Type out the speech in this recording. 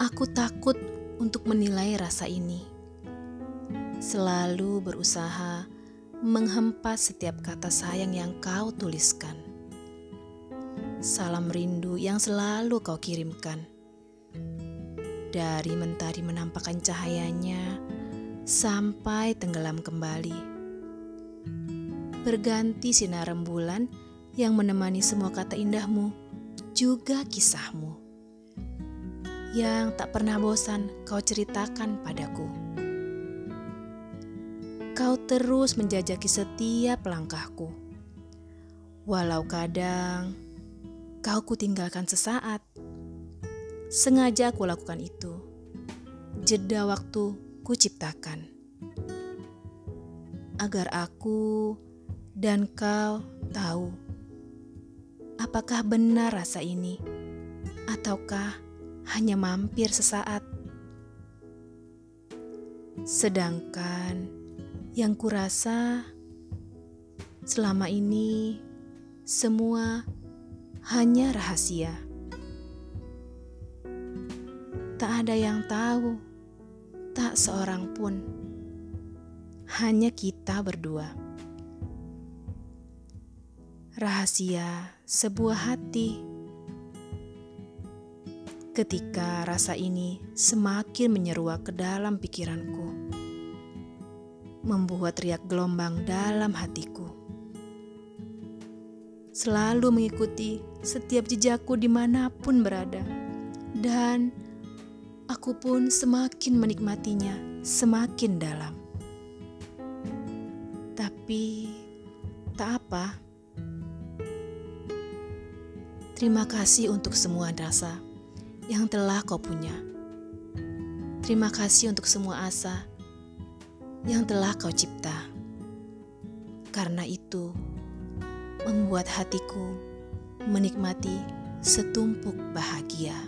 Aku takut untuk menilai rasa ini. Selalu berusaha menghempas setiap kata sayang yang kau tuliskan. Salam rindu yang selalu kau kirimkan. Dari mentari menampakkan cahayanya sampai tenggelam kembali. Berganti sinar rembulan yang menemani semua kata indahmu, juga kisahmu yang tak pernah bosan kau ceritakan padaku. Kau terus menjajaki setiap langkahku. Walau kadang kau kutinggalkan sesaat. Sengaja aku lakukan itu. Jeda waktu ku ciptakan. Agar aku dan kau tahu apakah benar rasa ini ataukah hanya mampir sesaat. Sedangkan yang kurasa selama ini semua hanya rahasia. Tak ada yang tahu, tak seorang pun. Hanya kita berdua. Rahasia sebuah hati ketika rasa ini semakin menyeruak ke dalam pikiranku, membuat riak gelombang dalam hatiku. Selalu mengikuti setiap jejakku di mana pun berada, dan aku pun semakin menikmatinya semakin dalam. Tapi tak apa. Terima kasih untuk semua rasa yang telah kau punya. Terima kasih untuk semua asa yang telah kau cipta. Karena itu, membuat hatiku menikmati setumpuk bahagia.